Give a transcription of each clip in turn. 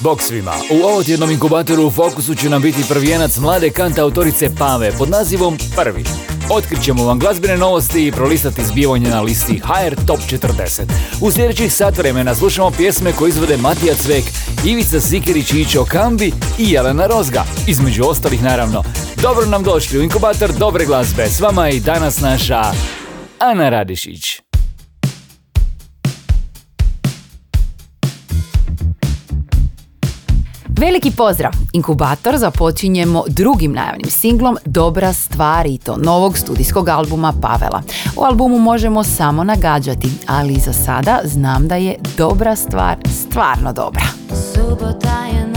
Bog svima, u ovotjednom inkubatoru u fokusu će nam biti prvijenac mlade kanta autorice Pave pod nazivom Prvi. Otkrićemo vam glazbene novosti i prolistati zbivanje na listi HR Top 40. U sljedećih sat vremena slušamo pjesme koje izvode Matija Cvek, Ivica Sikirić i Ičo Kambi i Jelena Rozga. Između ostalih naravno. Dobro nam došli u inkubator dobre glazbe. S vama je i danas naša Ana Radišić. Veliki pozdrav! Inkubator započinjemo drugim najavnim singlom Dobra stvar i to novog studijskog albuma Pavela. U albumu možemo samo nagađati, ali za sada znam da je dobra stvar stvarno dobra. Subota je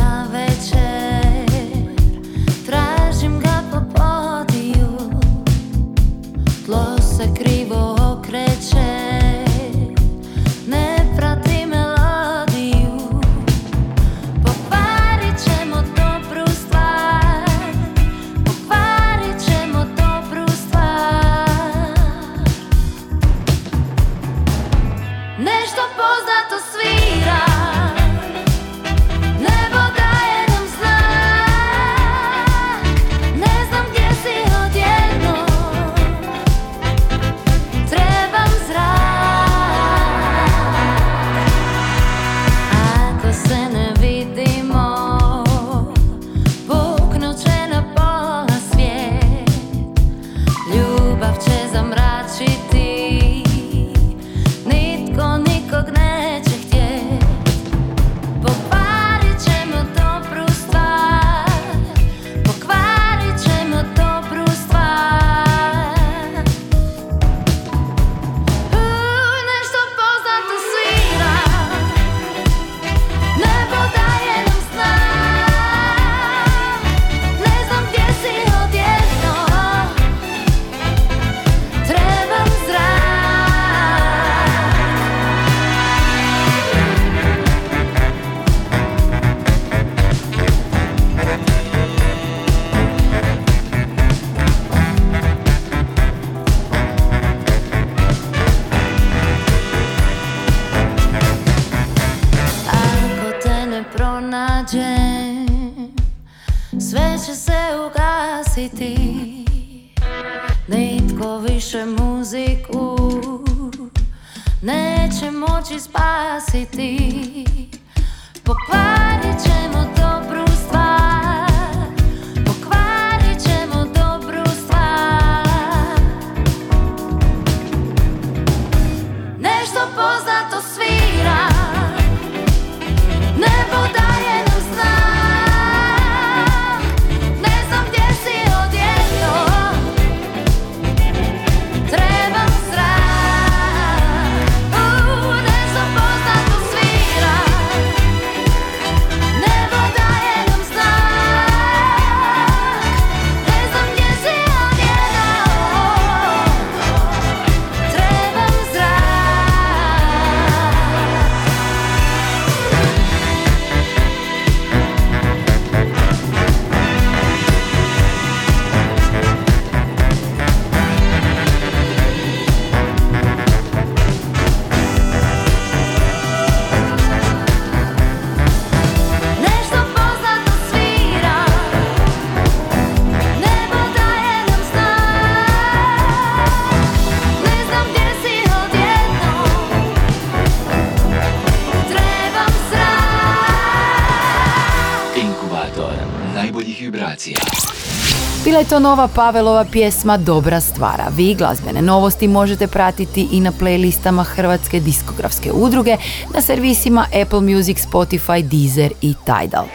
Bila je to nova Pavelova pjesma Dobra stvara. Vi glazbene novosti možete pratiti i na playlistama Hrvatske diskografske udruge, na servisima Apple Music, Spotify, Deezer i Tidal.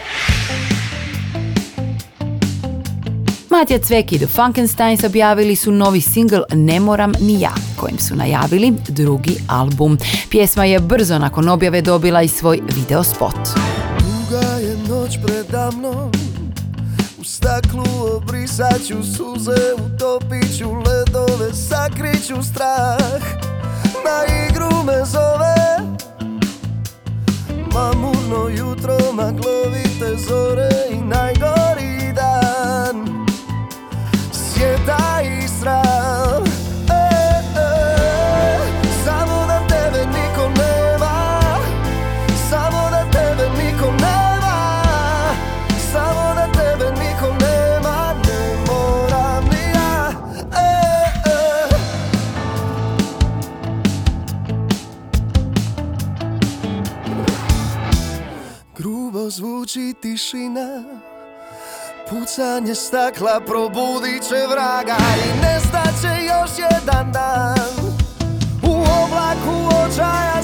Matija Cvek i The Funkensteins objavili su novi singl Ne moram ni ja, kojim su najavili drugi album. Pjesma je brzo nakon objave dobila i svoj video spot. Duga je noć predamnom staklu obrisat ću suze Utopit ću ledove, sakrit ću strah. Na igru me zove Mamurno jutro, maglovite zore i najgori Zvuči tišina Pucanje stakla probudit će vraga. I nestaće još jedan dan U oblaku očaja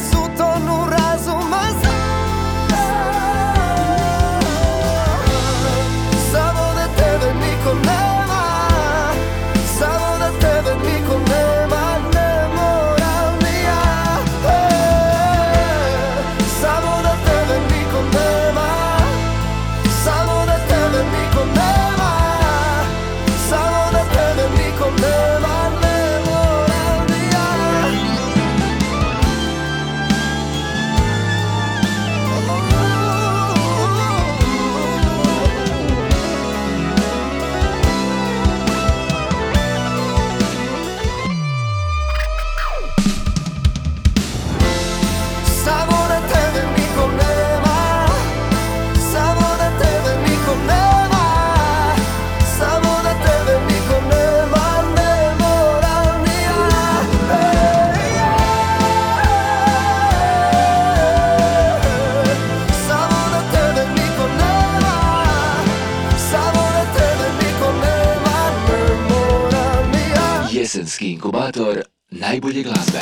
Jesenski inkubator najbolje glazbe.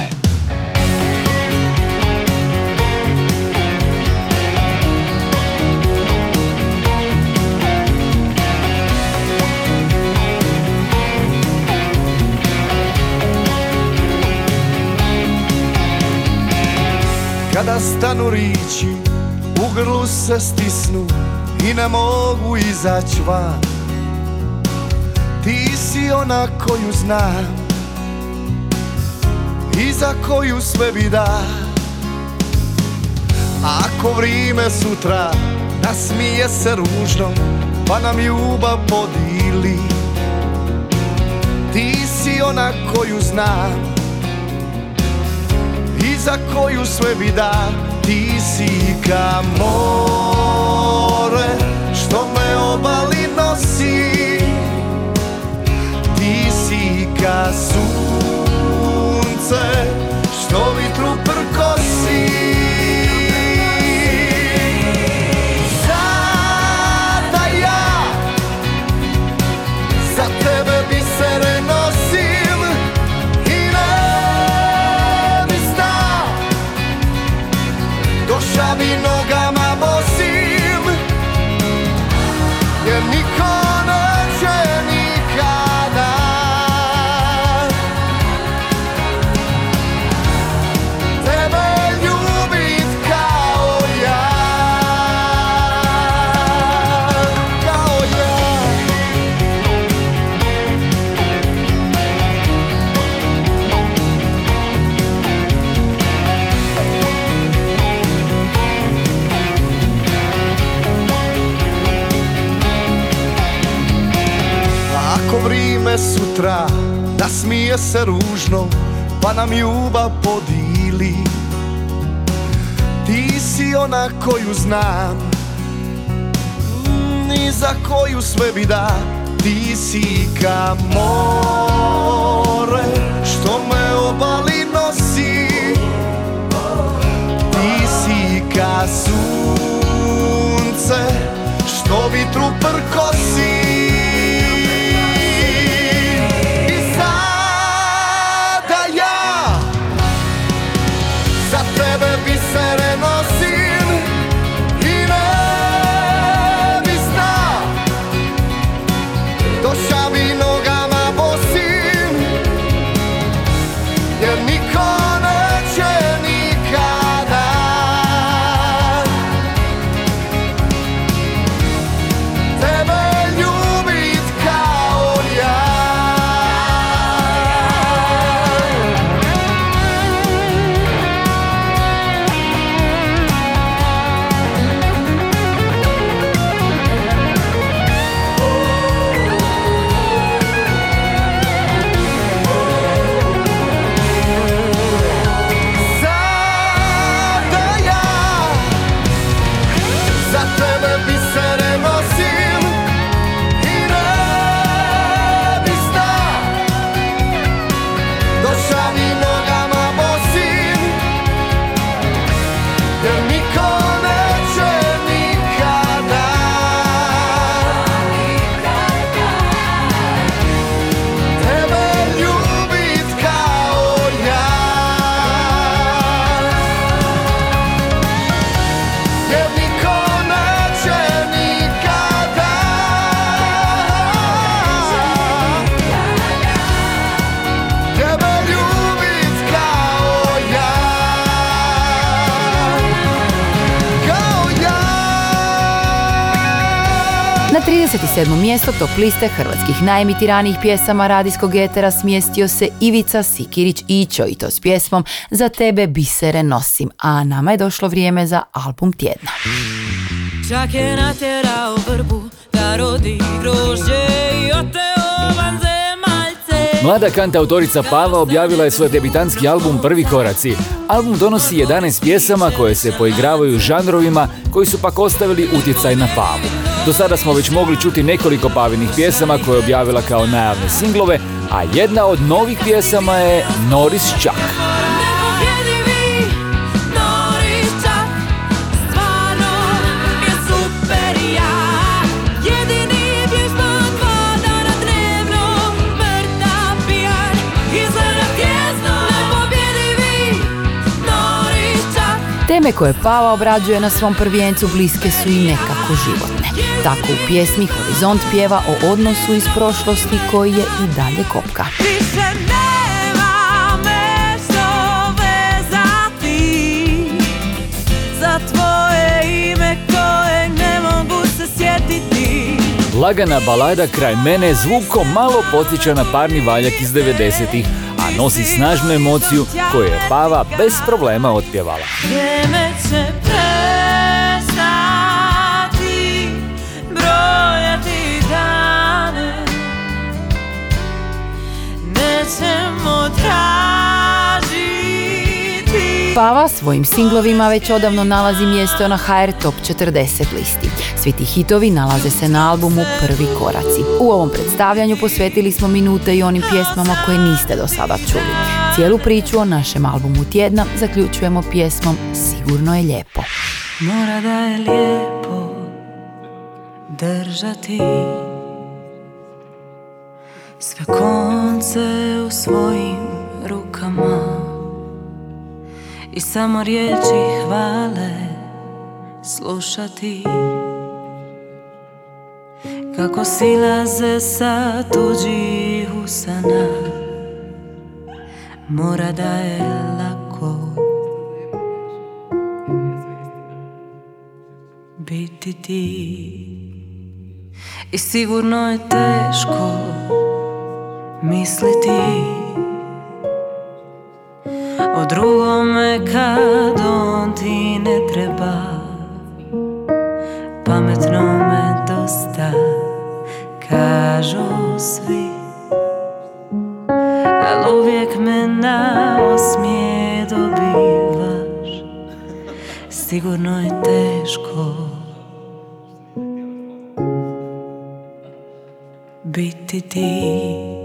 Kada stanu riči, u grlu se stisnu i ne mogu izać van Ti si ona koju znam i za koju sve bi da. Ako vrijeme sutra nasmije se ružno pa nam ljubav podili. Ti si ona koju znam i za koju sve bi da. Ti si ka more što me obali sunce što vitru nasmije se ružno pa nam ljubav podili. Ti si ona koju znam i za koju sve bi da. Ti si ka more što me obali nosi. Ti si ka sunce što vitru prkosi 37. mjesto top liste hrvatskih najemitiranijih pjesama radijskog etera smjestio se Ivica Sikirić Ićo i to s pjesmom Za tebe bisere nosim, a nama je došlo vrijeme za album tjedna. Čak je natjerao vrbu da rodi grožđe i oteo vanzemaljce Mlada kantautorica Pava objavila je svoj debitanski album Prvi koraci. Album donosi 11 pjesama koje se poigravaju žanrovima koji su pak ostavili utjecaj na Pavu. Do sada smo već mogli čuti nekoliko Pavinih pjesama koje je objavila kao najavne singlove, a jedna od novih pjesama je Noris Čak. Teme koje Pava obrađuje na svom prvijencu bliske su i nekako životne. Tako u pjesmi Horizont pjeva o odnosu iz prošlosti koji je i dalje kopka. Više nema me što vezati Za tvoje ime kojeg ne mogu se sjetiti Lagana balada kraj mene zvukom malo podsjeća na parni valjak iz 90-ih, a nosi snažnu emociju koju je Pava bez problema otpjevala. Pava svojim singlovima već odavno nalazi mjesto na HR Top 40 listi. Svi ti hitovi nalaze se na albumu Prvi koraci. U ovom predstavljanju posvetili smo minute i onim pjesmama koje niste do sada čuli. Cijelu priču o našem albumu tjedna zaključujemo pjesmom Sigurno je lijepo. Mora da je lijepo držati sve konce u svojim rukama i samo riječi hvale slušati kako silaze sa tuđih usana mora da je lako biti ti. I sigurno je teško misliti O drugome kad on ti kažu svi Al uvijek me na osmije dobivaš. Sigurno je teško biti ti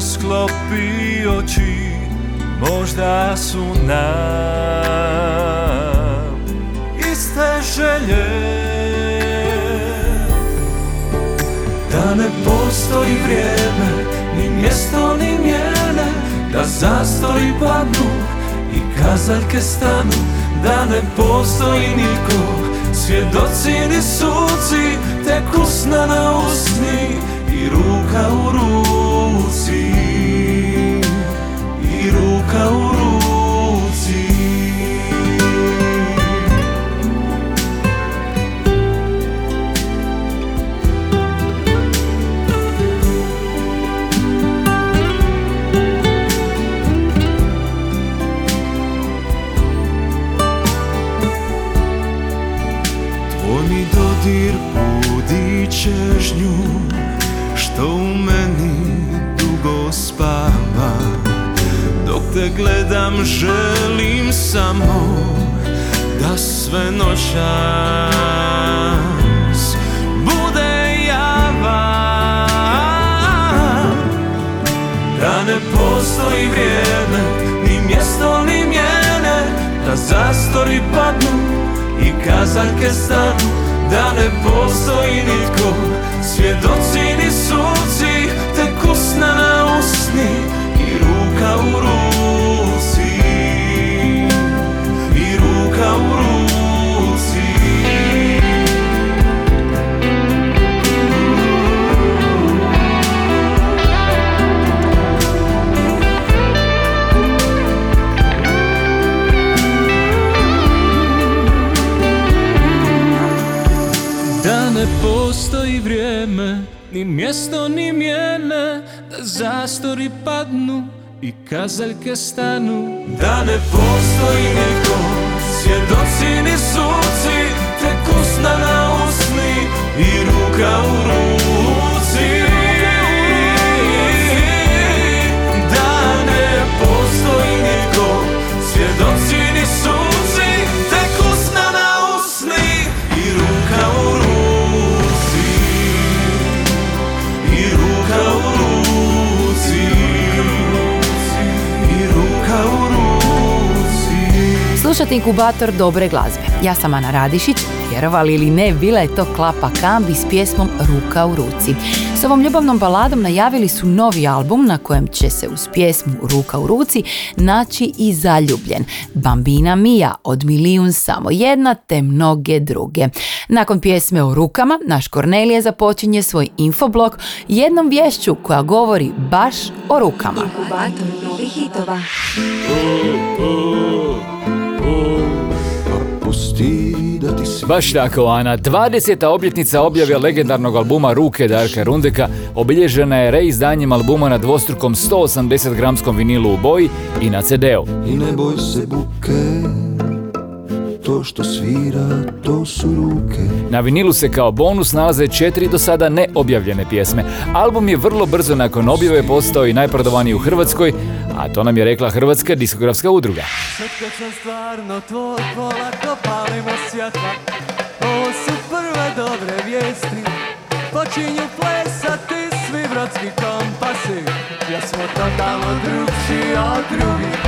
sklopi oči Možda su nam Iste želje. Da ne postoji vrijeme Ni mjesto ni mjene Da zastori padnu I kazaljke stanu. Da ne postoji niko Svjedoci ni suci Tek usna na usni I ruka u ruci I ruka u kazaljke stanu Da ne postoji nitko. Svjedoci ni Ni mjesto ni mjene Da zastori padnu I kazaljke stanu. Da ne postoji niko Svjedoci ni suci Tek usna na usni I ruka u ruci. Da ne postoji niko Svjedoci Slušate inkubator dobre glazbe. Ja sam Ana Radišić, vjerovali ili ne, bila je to Klapa Kambi s pjesmom Ruka u ruci. S ovom ljubavnom baladom najavili su novi album na kojem će se uz pjesmu Ruka u ruci naći i zaljubljen. Bambina Mia od Milijun samo jedna te mnoge druge. Nakon pjesme o rukama, naš Kornelije započinje svoj infoblog jednom vješću koja govori baš o rukama. Inkubator novih hitova. Baš tako, Ana. 20. obljetnica objave legendarnog albuma Ruke Darka Rundeka obilježena je reizdanjem albuma na dvostrukom 180 gramskom vinilu u boji i na CD-u. I ne boj se buke To što svira, to su ruke Na vinilu se kao bonus nalaze četiri do sada neobjavljene pjesme. Album je vrlo brzo nakon objave postao i najprodovaniji u Hrvatskoj, a to nam je rekla Hrvatska diskografska udruga. Sad kad sam stvarno tvoj, polako palimo svjetla Ovo su prve dobre vijesti Počinju plesati svi brodski kompasi Ja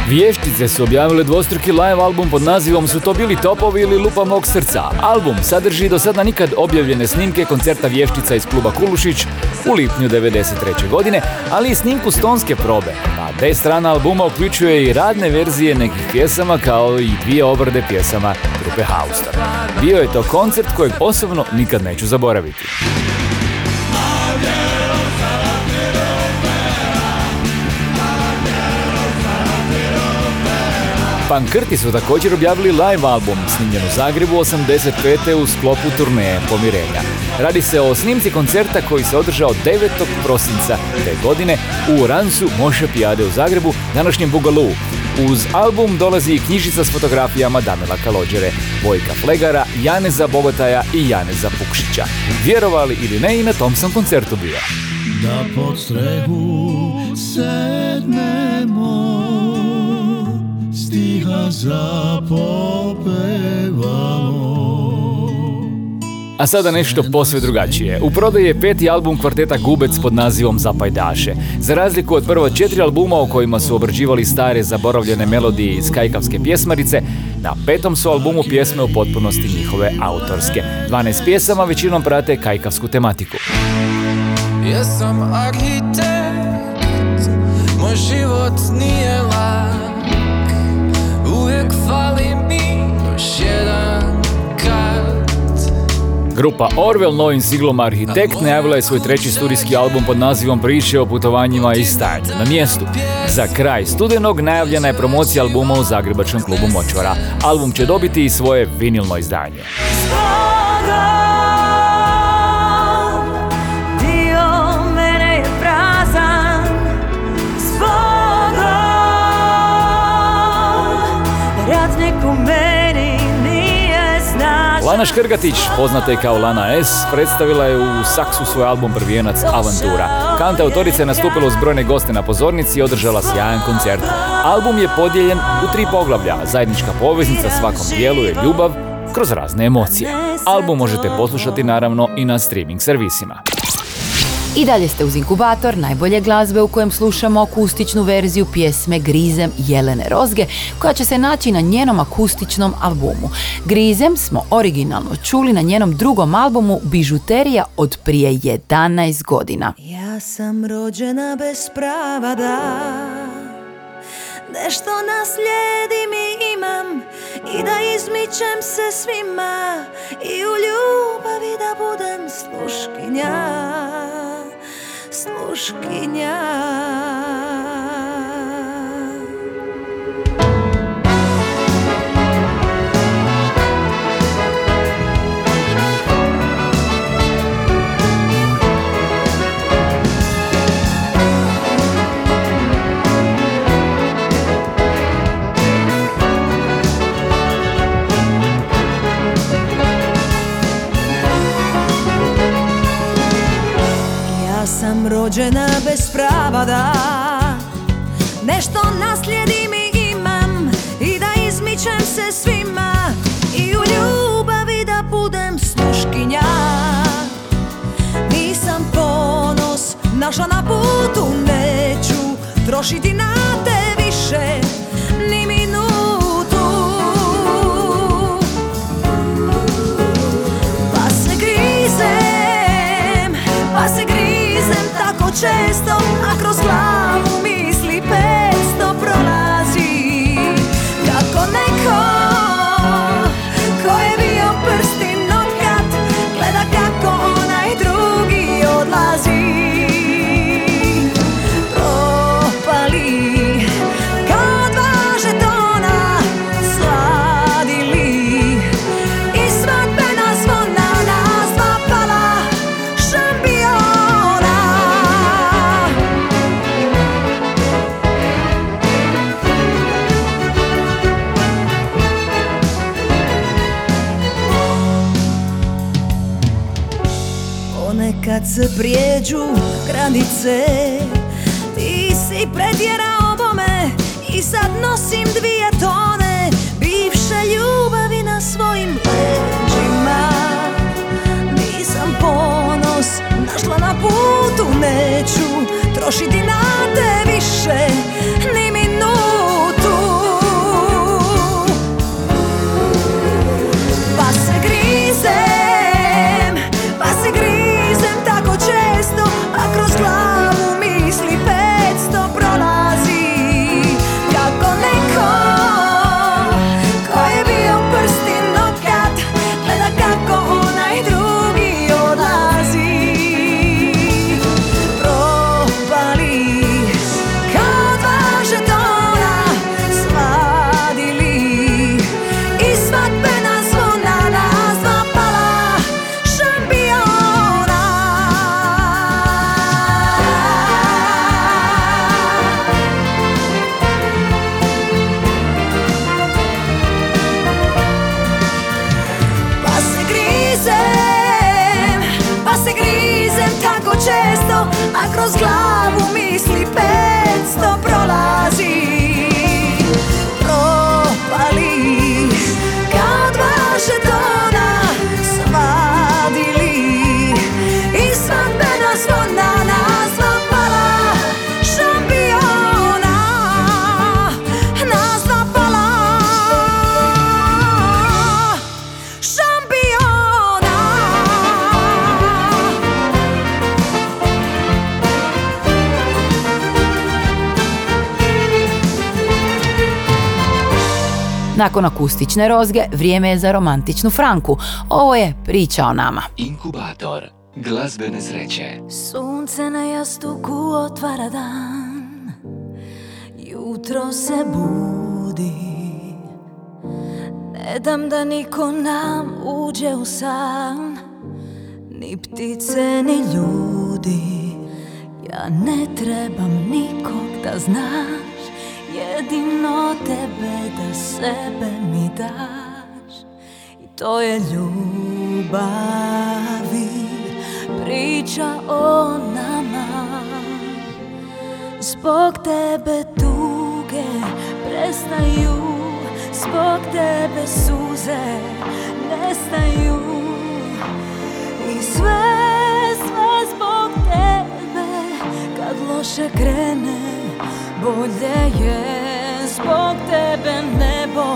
Vještice su objavile dvostruki live album pod nazivom Su to bili topovi ili lupa mog srca. Album sadrži do sada nikad objavljene snimke koncerta Vještica iz kluba Kulušić u lipnju 93. godine, ali i snimku stonske probe. A B strana albuma uključuje i radne verzije nekih pjesama kao i dvije obrade pjesama grupe Haustor. Bio je to koncert kojeg osobno nikad neću zaboraviti. Pankrti su također objavili live album snimljen u Zagrebu 85. u sklopu turneje Pomirenja. Radi se o snimci koncerta koji se održao 9. prosinca te godine u Ransu Moše Pijade u Zagrebu, današnjem Bugalu. Uz album dolazi i knjižica s fotografijama Damila Kalođere, Vojka Flegara, Janeza Bogotaja i Janeza Pukšića. Vjerovali ili ne i na tom sam koncertu bio. Da pod strehu sednemo Stiha zapopevamo A sada nešto posve drugačije. U prodaji je peti album kvarteta Gubec pod nazivom Zapajdaše. Za razliku od prva četiri albuma u kojima su obrađivali stare zaboravljene melodije iz kajkavske pjesmarice, na petom su albumu pjesme u potpunosti njihove autorske. 12 pjesama većinom prate kajkavsku tematiku. Jesam arhitekt, moj život nije lak Grupa Orwell novim siglom Arhitekt najavila je svoj treći studijski album pod nazivom Priče o putovanjima i stajanju na mjestu. Za kraj studenog najavljena je promocija albuma u Zagrebačkom klubu Močvara. Album će dobiti i svoje vinilno izdanje. Lana Škrgatić, poznata je kao Lana S, predstavila je u Saksu svoj album Prvijenac Avantura. Kanta autorica je nastupila uz brojne goste na pozornici i održala sjajan koncert. Album je podijeljen u tri poglavlja. Zajednička poveznica svakom dijelu je ljubav kroz razne emocije. Album možete poslušati naravno i na streaming servisima. I dalje ste uz inkubator najbolje glazbe u kojem slušamo akustičnu verziju pjesme Grizem Jelene Rozge koja će se naći na njenom akustičnom albumu. Grizem smo originalno čuli na njenom drugom albumu Bižuterija od prije 11 godina. Ja sam rođena bez prava da Nešto naslijedim i imam I da izmičem se svima I u ljubavi da budem sluškinja Sluškinja rođena bez prava da. Nešto naslijedim i imam I da izmičem se svima I u ljubavi da budem sluškinja Nisam ponos našla na putu Neću trošiti na te više često sé. Nakon akustične rozge, vrijeme je za romantičnu franku. Ovo je priča o nama. Inkubator glazbene sreće. Sunce na jastuku otvara dan Jutro se budi Ne dam da niko nam uđe u san Ni ptice, ni ljudi Ja ne trebam nikog da znaš Jedino tebe da sebe mi daš. I to je ljubavi. Priča o nama. Zbog tebe tuge prestaju. Zbog tebe suze nestaju. I sve, sve zbog tebe Kad loše krene bolje je Zbog tebe nebo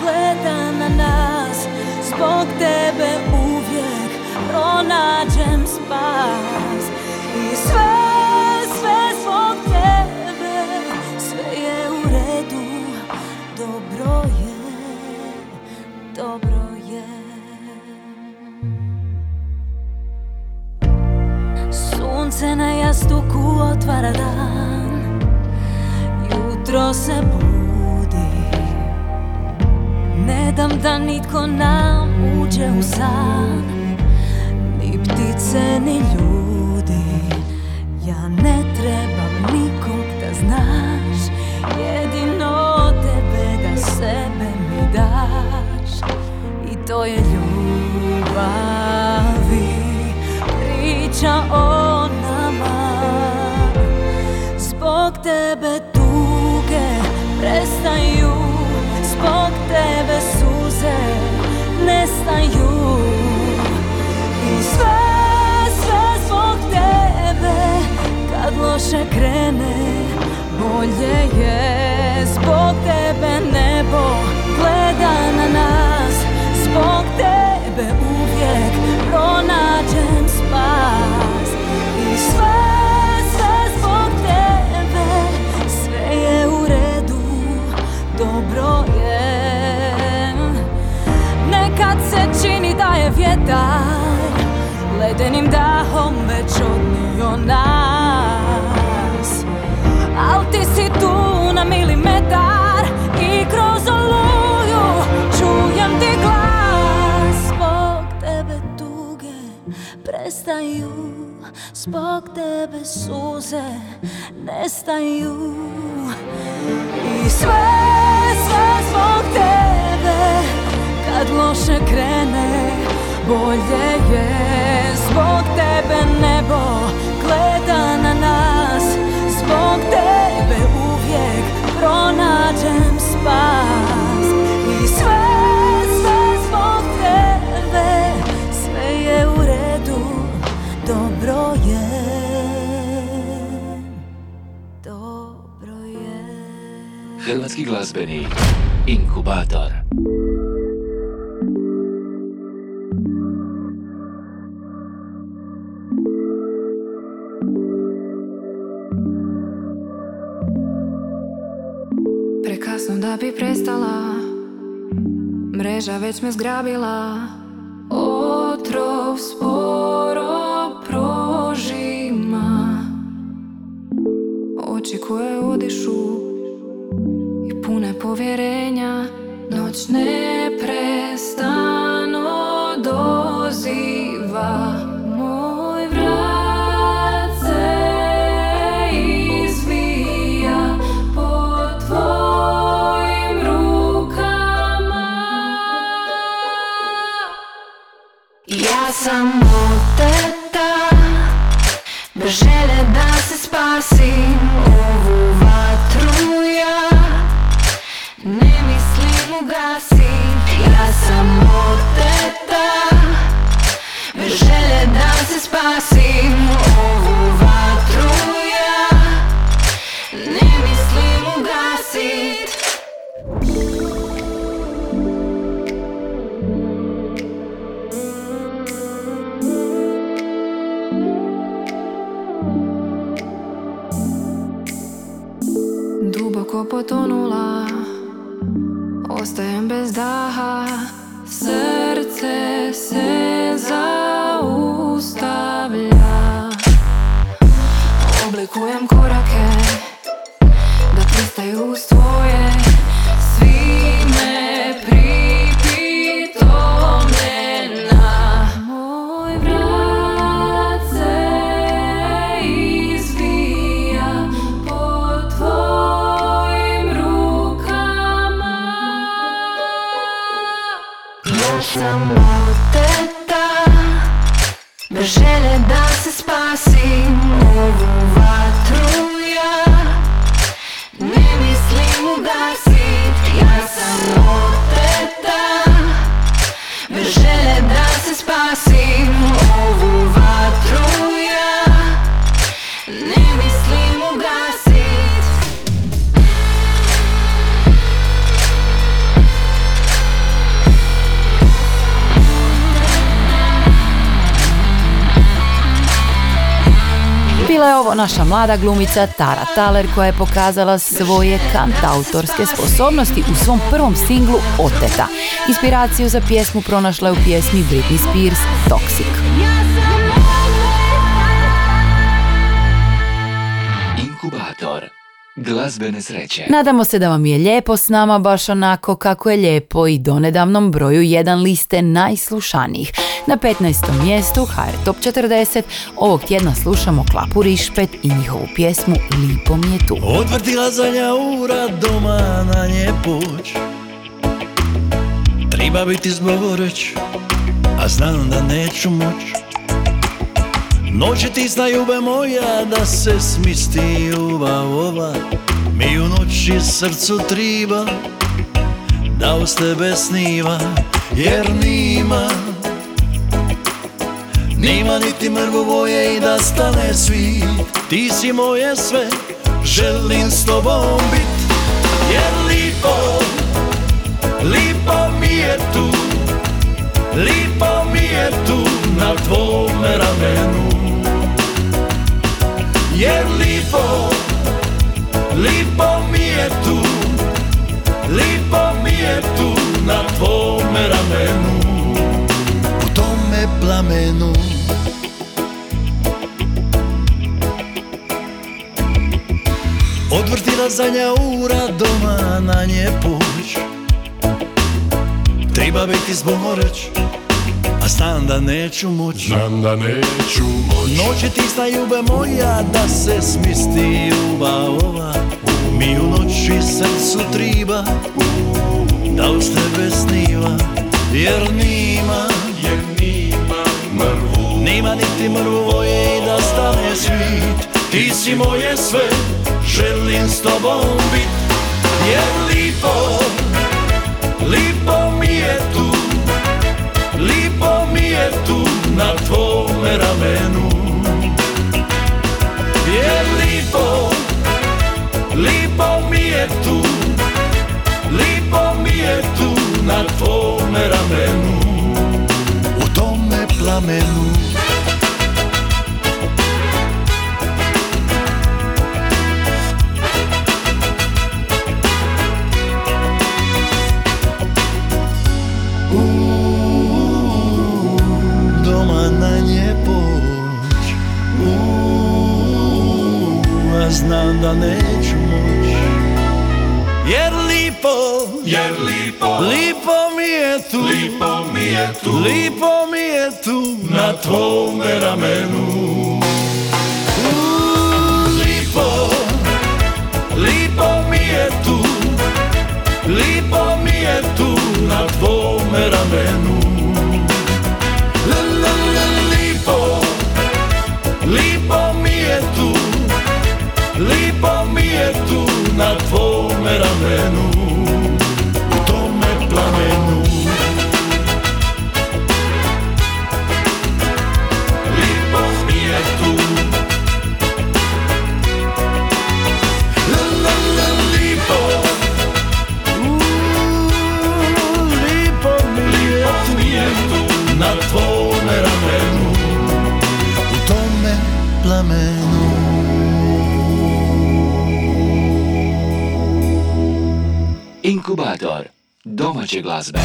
gleda na nas. Zbog tebe uvijek pronađem spas. I sve, sve zbog tebe Sve je u redu, dobro je, dobro je. Sunce na jastuku otvara dan Jutro se budi. Ne dam da nitko nam uđe u san Ni ptice, ni ljudi. Ja ne trebam nikog da znaš Jedino tebe da sebe mi daš. I to je ljubavi Priča o nama. Zbog tebe prestaju Zbog tebe suze nestaju. I sve, sve zbog tebe Kad loše krene bolje je. Zbog tebe nebo vjetar Ledenim dahom već odnio nas. Al ti si tu na milimetar I kroz oluju čujem ti glas. Zbog tebe tuge prestaju Zbog tebe suze nestaju. I sve, sve zbog tebe Kad loše krene bolje je. Zbog tebe nebo gleda na nas. Zbog tebe uvijek pronađem spas. I sve, sve zbog tebe Sve je u redu, dobro je. Dobro je. Hrvatski glazbeni inkubator. Da bi prestala. Mreža već me zgrabila. Otrov sporo prožima. Oči koje odišu I pune povjerenja. Noć sam oteta Bez želje da se spasim Ovu vatru ja. Ne mislim ugasim Ja sam oteta Bez želje da se spasim mlada glumica Tara Taler koja je pokazala svoje kantautorske sposobnosti u svom prvom singlu Oteta. Inspiraciju za pjesmu pronašla je u pjesmi Britney Spears Toxic. Inkubator glazbene sreće. Nadamo se da vam je lijepo s nama baš onako kako je lijepo i donedavnom broju jedan liste najslušanijih. Na 15. mjestu HR Top 40 ovog tjedna slušamo Klapu Rišpet i njihovu pjesmu Lipo mi je tu. Odvrtila zadnja ura doma na nje poć Treba biti zboreć, a znam da neću moć Noći ti znaju be moja da se smisti ljubav ova Mi u noći srcu triba da uz tebe sniva Jer nima Nima niti mrvu boje i da stane svit Ti si moje sve, želim s tobom bit. Jer lipo, lipo mi je tu. Lipo mi je tu na tvome ramenu. Jer lipo, lipo mi je tu. Lipo mi je tu na tvome ramenu plamenu. Odvrtila zadnja ura doma na nje puć. Treba biti zboreć A znam da neću moć. Znam da neću moć. Noće ti znaju be moja Da se smisti ljubav ova. Mi u noći srcu triba Da uz tebe sniva Jer nima Mrvu voje i da stane svit. Ti si moje sve Želim s tobom bit. Jer lipo Lipo mi je tu Lipo mi je tu na tvome ramenu. Jer lipo Lipo mi je tu Lipo mi je tu na tvome ramenu. U tome plamenu a znam da neću moć Jer lipo, jer lipo, lipo mi je tu, lipo mi je tu, lipo mi je tu. Na tvome ramenu. Lipo, lipo mi je tu, lipo mi je tu. Na tvome ramenu. Domaće glazbe.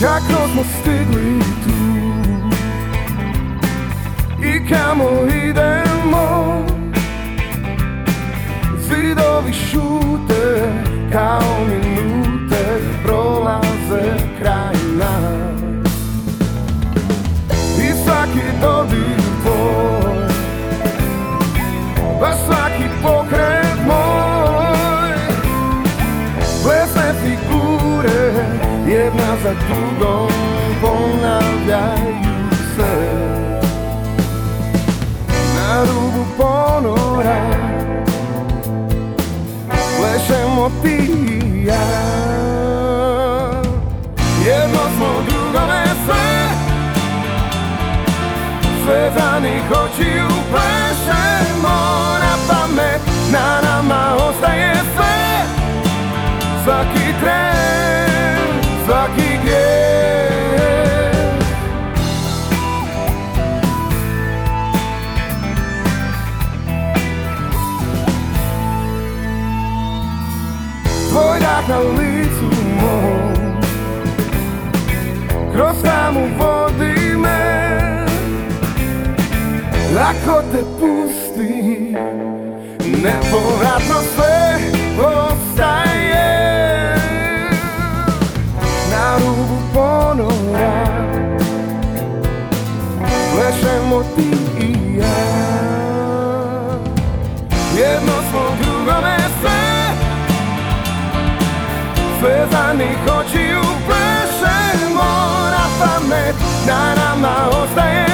Kako smo stigli tu I kamo idemo za drugom ponavljaju se. Na rubu ponora Plešemo ti i ja Jedno smo drugome sve. Svezanih očiju Kroz samu vodi me. Ako te pusti. Nepovratno sve ostaje. Na rubu ponora. Plešemo ti i ja. Jedno smo drugome sve. Plešemo na pamet Na nama ostaje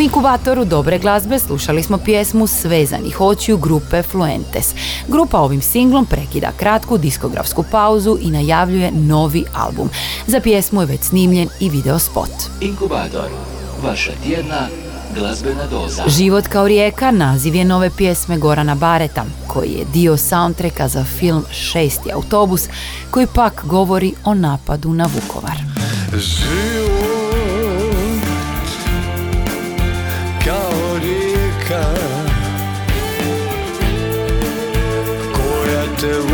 U inkubatoru dobre glazbe slušali smo pjesmu Svezanih očiju grupe Fluentes. Grupa ovim singlom prekida kratku diskografsku pauzu i najavljuje novi album. Za pjesmu je već snimljen i video spot. Inkubator, vaša tjedna glazbena doza. Život kao rijeka naziv je nove pjesme Gorana Bareta, koji je dio soundtracka za film Šesti autobus, koji pak govori o napadu na Vukovar. Život rijeka koja te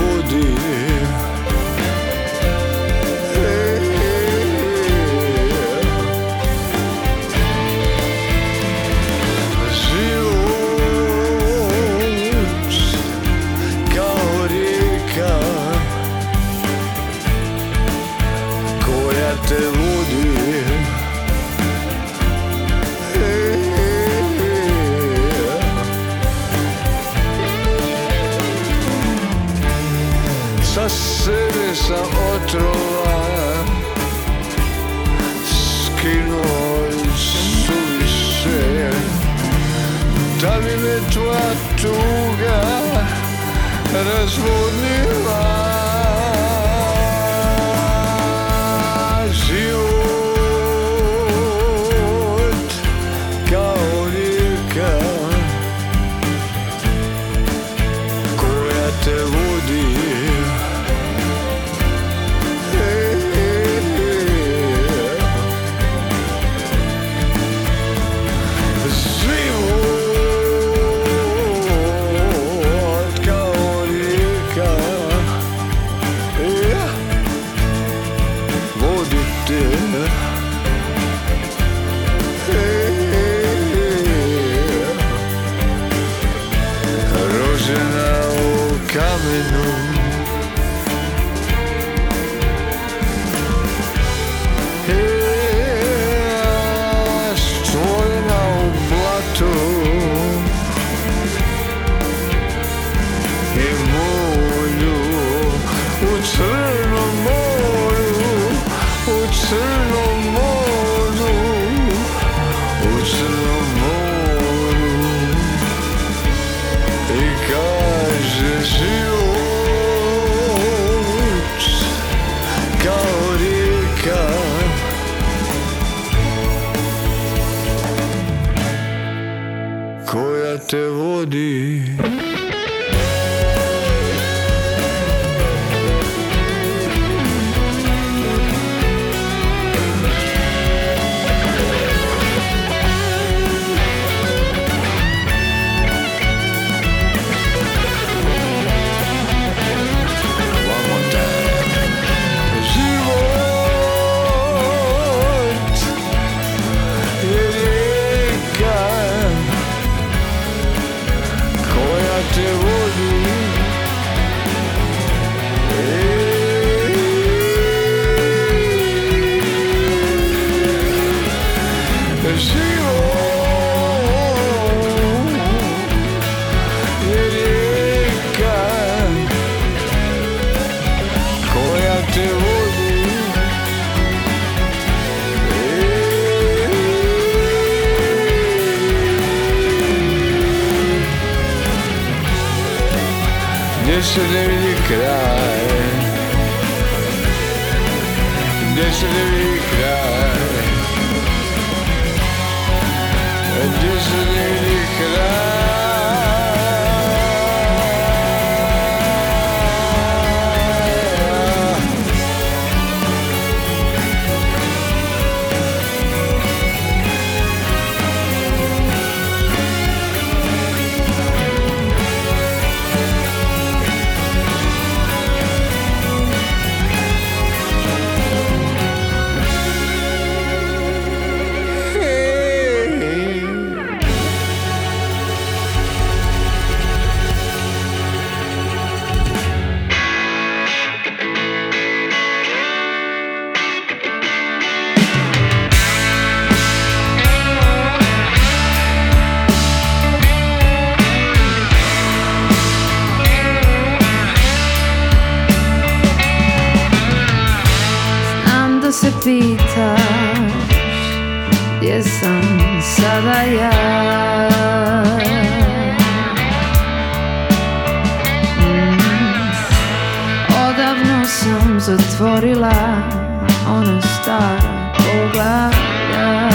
tvoja tuga razvodnila sam zatvorila ona stara poglavlja.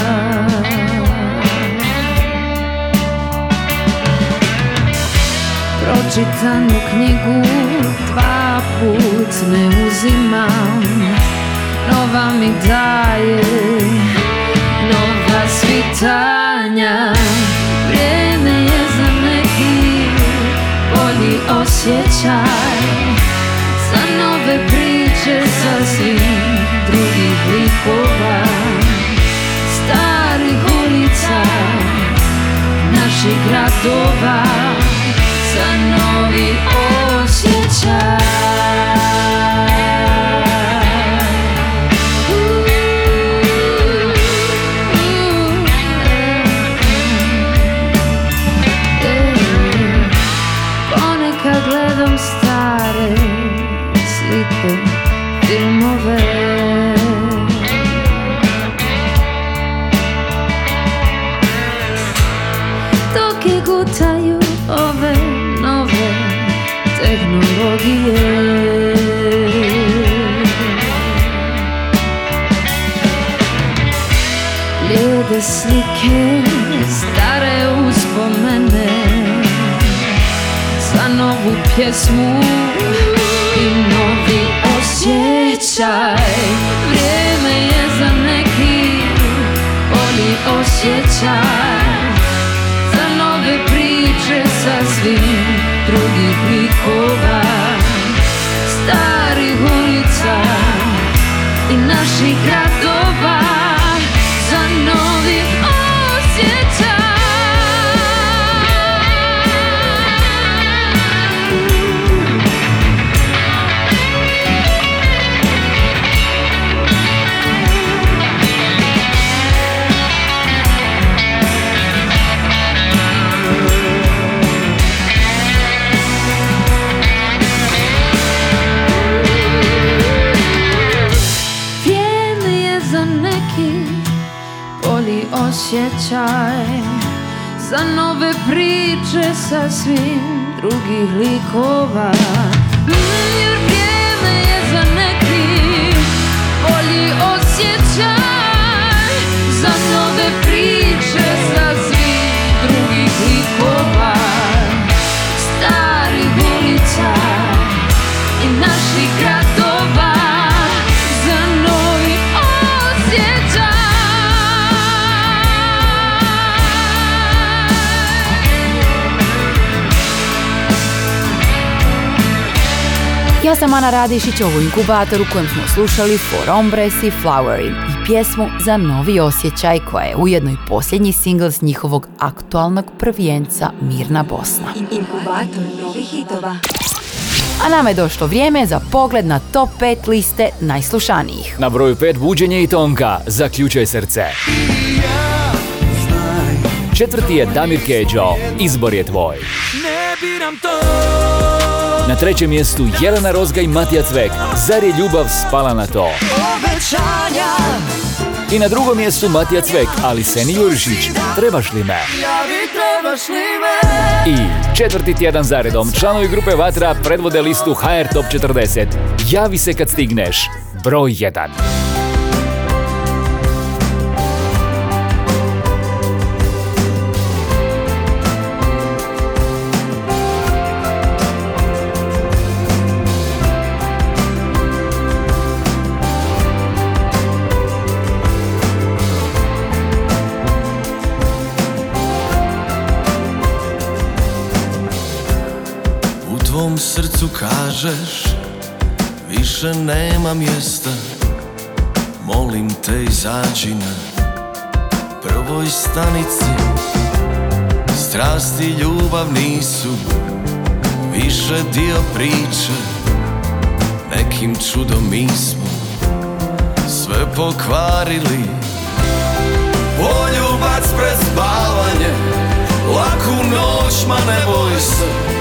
Pročitanu knjigu dva put ne uzimam. Nova mi daje nova svitanja. Vrijeme je za neki bolji osjećaj takve priče sasvim drugih likova. Starih ulica naših gradova Za novi osjećaj. neke stare uspomene Za novu pjesmu i novi osjećaj. Vrijeme je za neki boli osjećaj. Za nove priče sa svim drugih likova. Starih ulica i naših grada osjećaj Za nove priče sasvim drugih likova. Jer vrijeme je za neki bolji osjećaj Za nove priče sasvim drugih likova Ja sam Ana Radišić, ovo je inkubator u kojem smo slušali For Hombres i Flowery i pjesmu za novi osjećaj koja je ujedno i posljednji singl s njihovog aktualnog prvijenca Mirna Bosna. Inkubator novih hitova. A nama je došlo vrijeme za pogled na top 5 liste najslušanijih. Na broju 5 buđenje i tonka, zaključaj srce. Četvrti je Damir Keđo, izbor je tvoj. Ne biram to Na trećem mjestu Jelena Rozga i Matija Cvek, zar je ljubav spala na to? Obećanja I na drugom mjestu Matija Cvek, ali Seni Jurišić, trebaš li me? I četvrti tjedan zaredom članovi grupe Vatra predvode listu HR Top 40. Javi se kad stigneš. Broj 1. kažeš Više nema mjesta. Molim te izađi na Prvoj stanici. Strasti i ljubav nisu Više dio priče. Nekim čudom mi smo Sve pokvarili. Poljubac pred spavanje Laku noć, ma ne boj se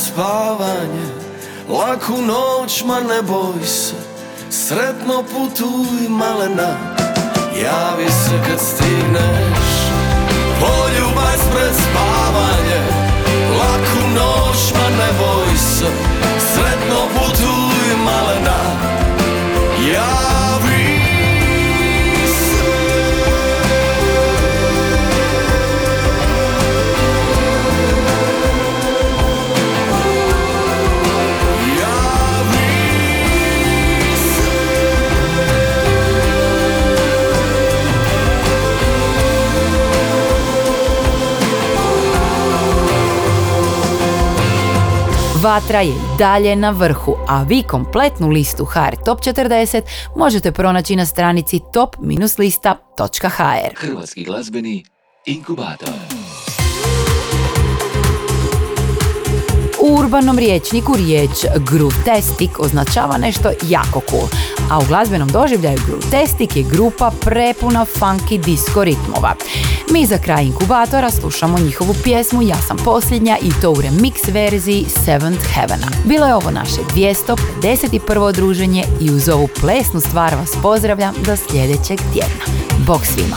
spavanje. Laku noć, ma ne boj se. Sretno putuj malena Javi se kad stigneš. Poljubaj pred spavanje. Laku noć, ma ne boj se. Sretno putuj malena Vatra je i dalje na vrhu, a vi kompletnu listu HR Top 40 možete pronaći na stranici top-lista.hr. Hrvatski glazbeni inkubator. U urbanom riječniku riječ grutestik označava nešto jako cool, a u glazbenom doživljaju grutestik je grupa prepuna funky disco ritmova. Mi za kraj inkubatora slušamo njihovu pjesmu Ja sam posljednja i to u remix verziji Seventh Heavena. Bilo je ovo naše 251. druženje i uz ovu plesnu stvar vas pozdravljam do sljedećeg tjedna. Bog svima!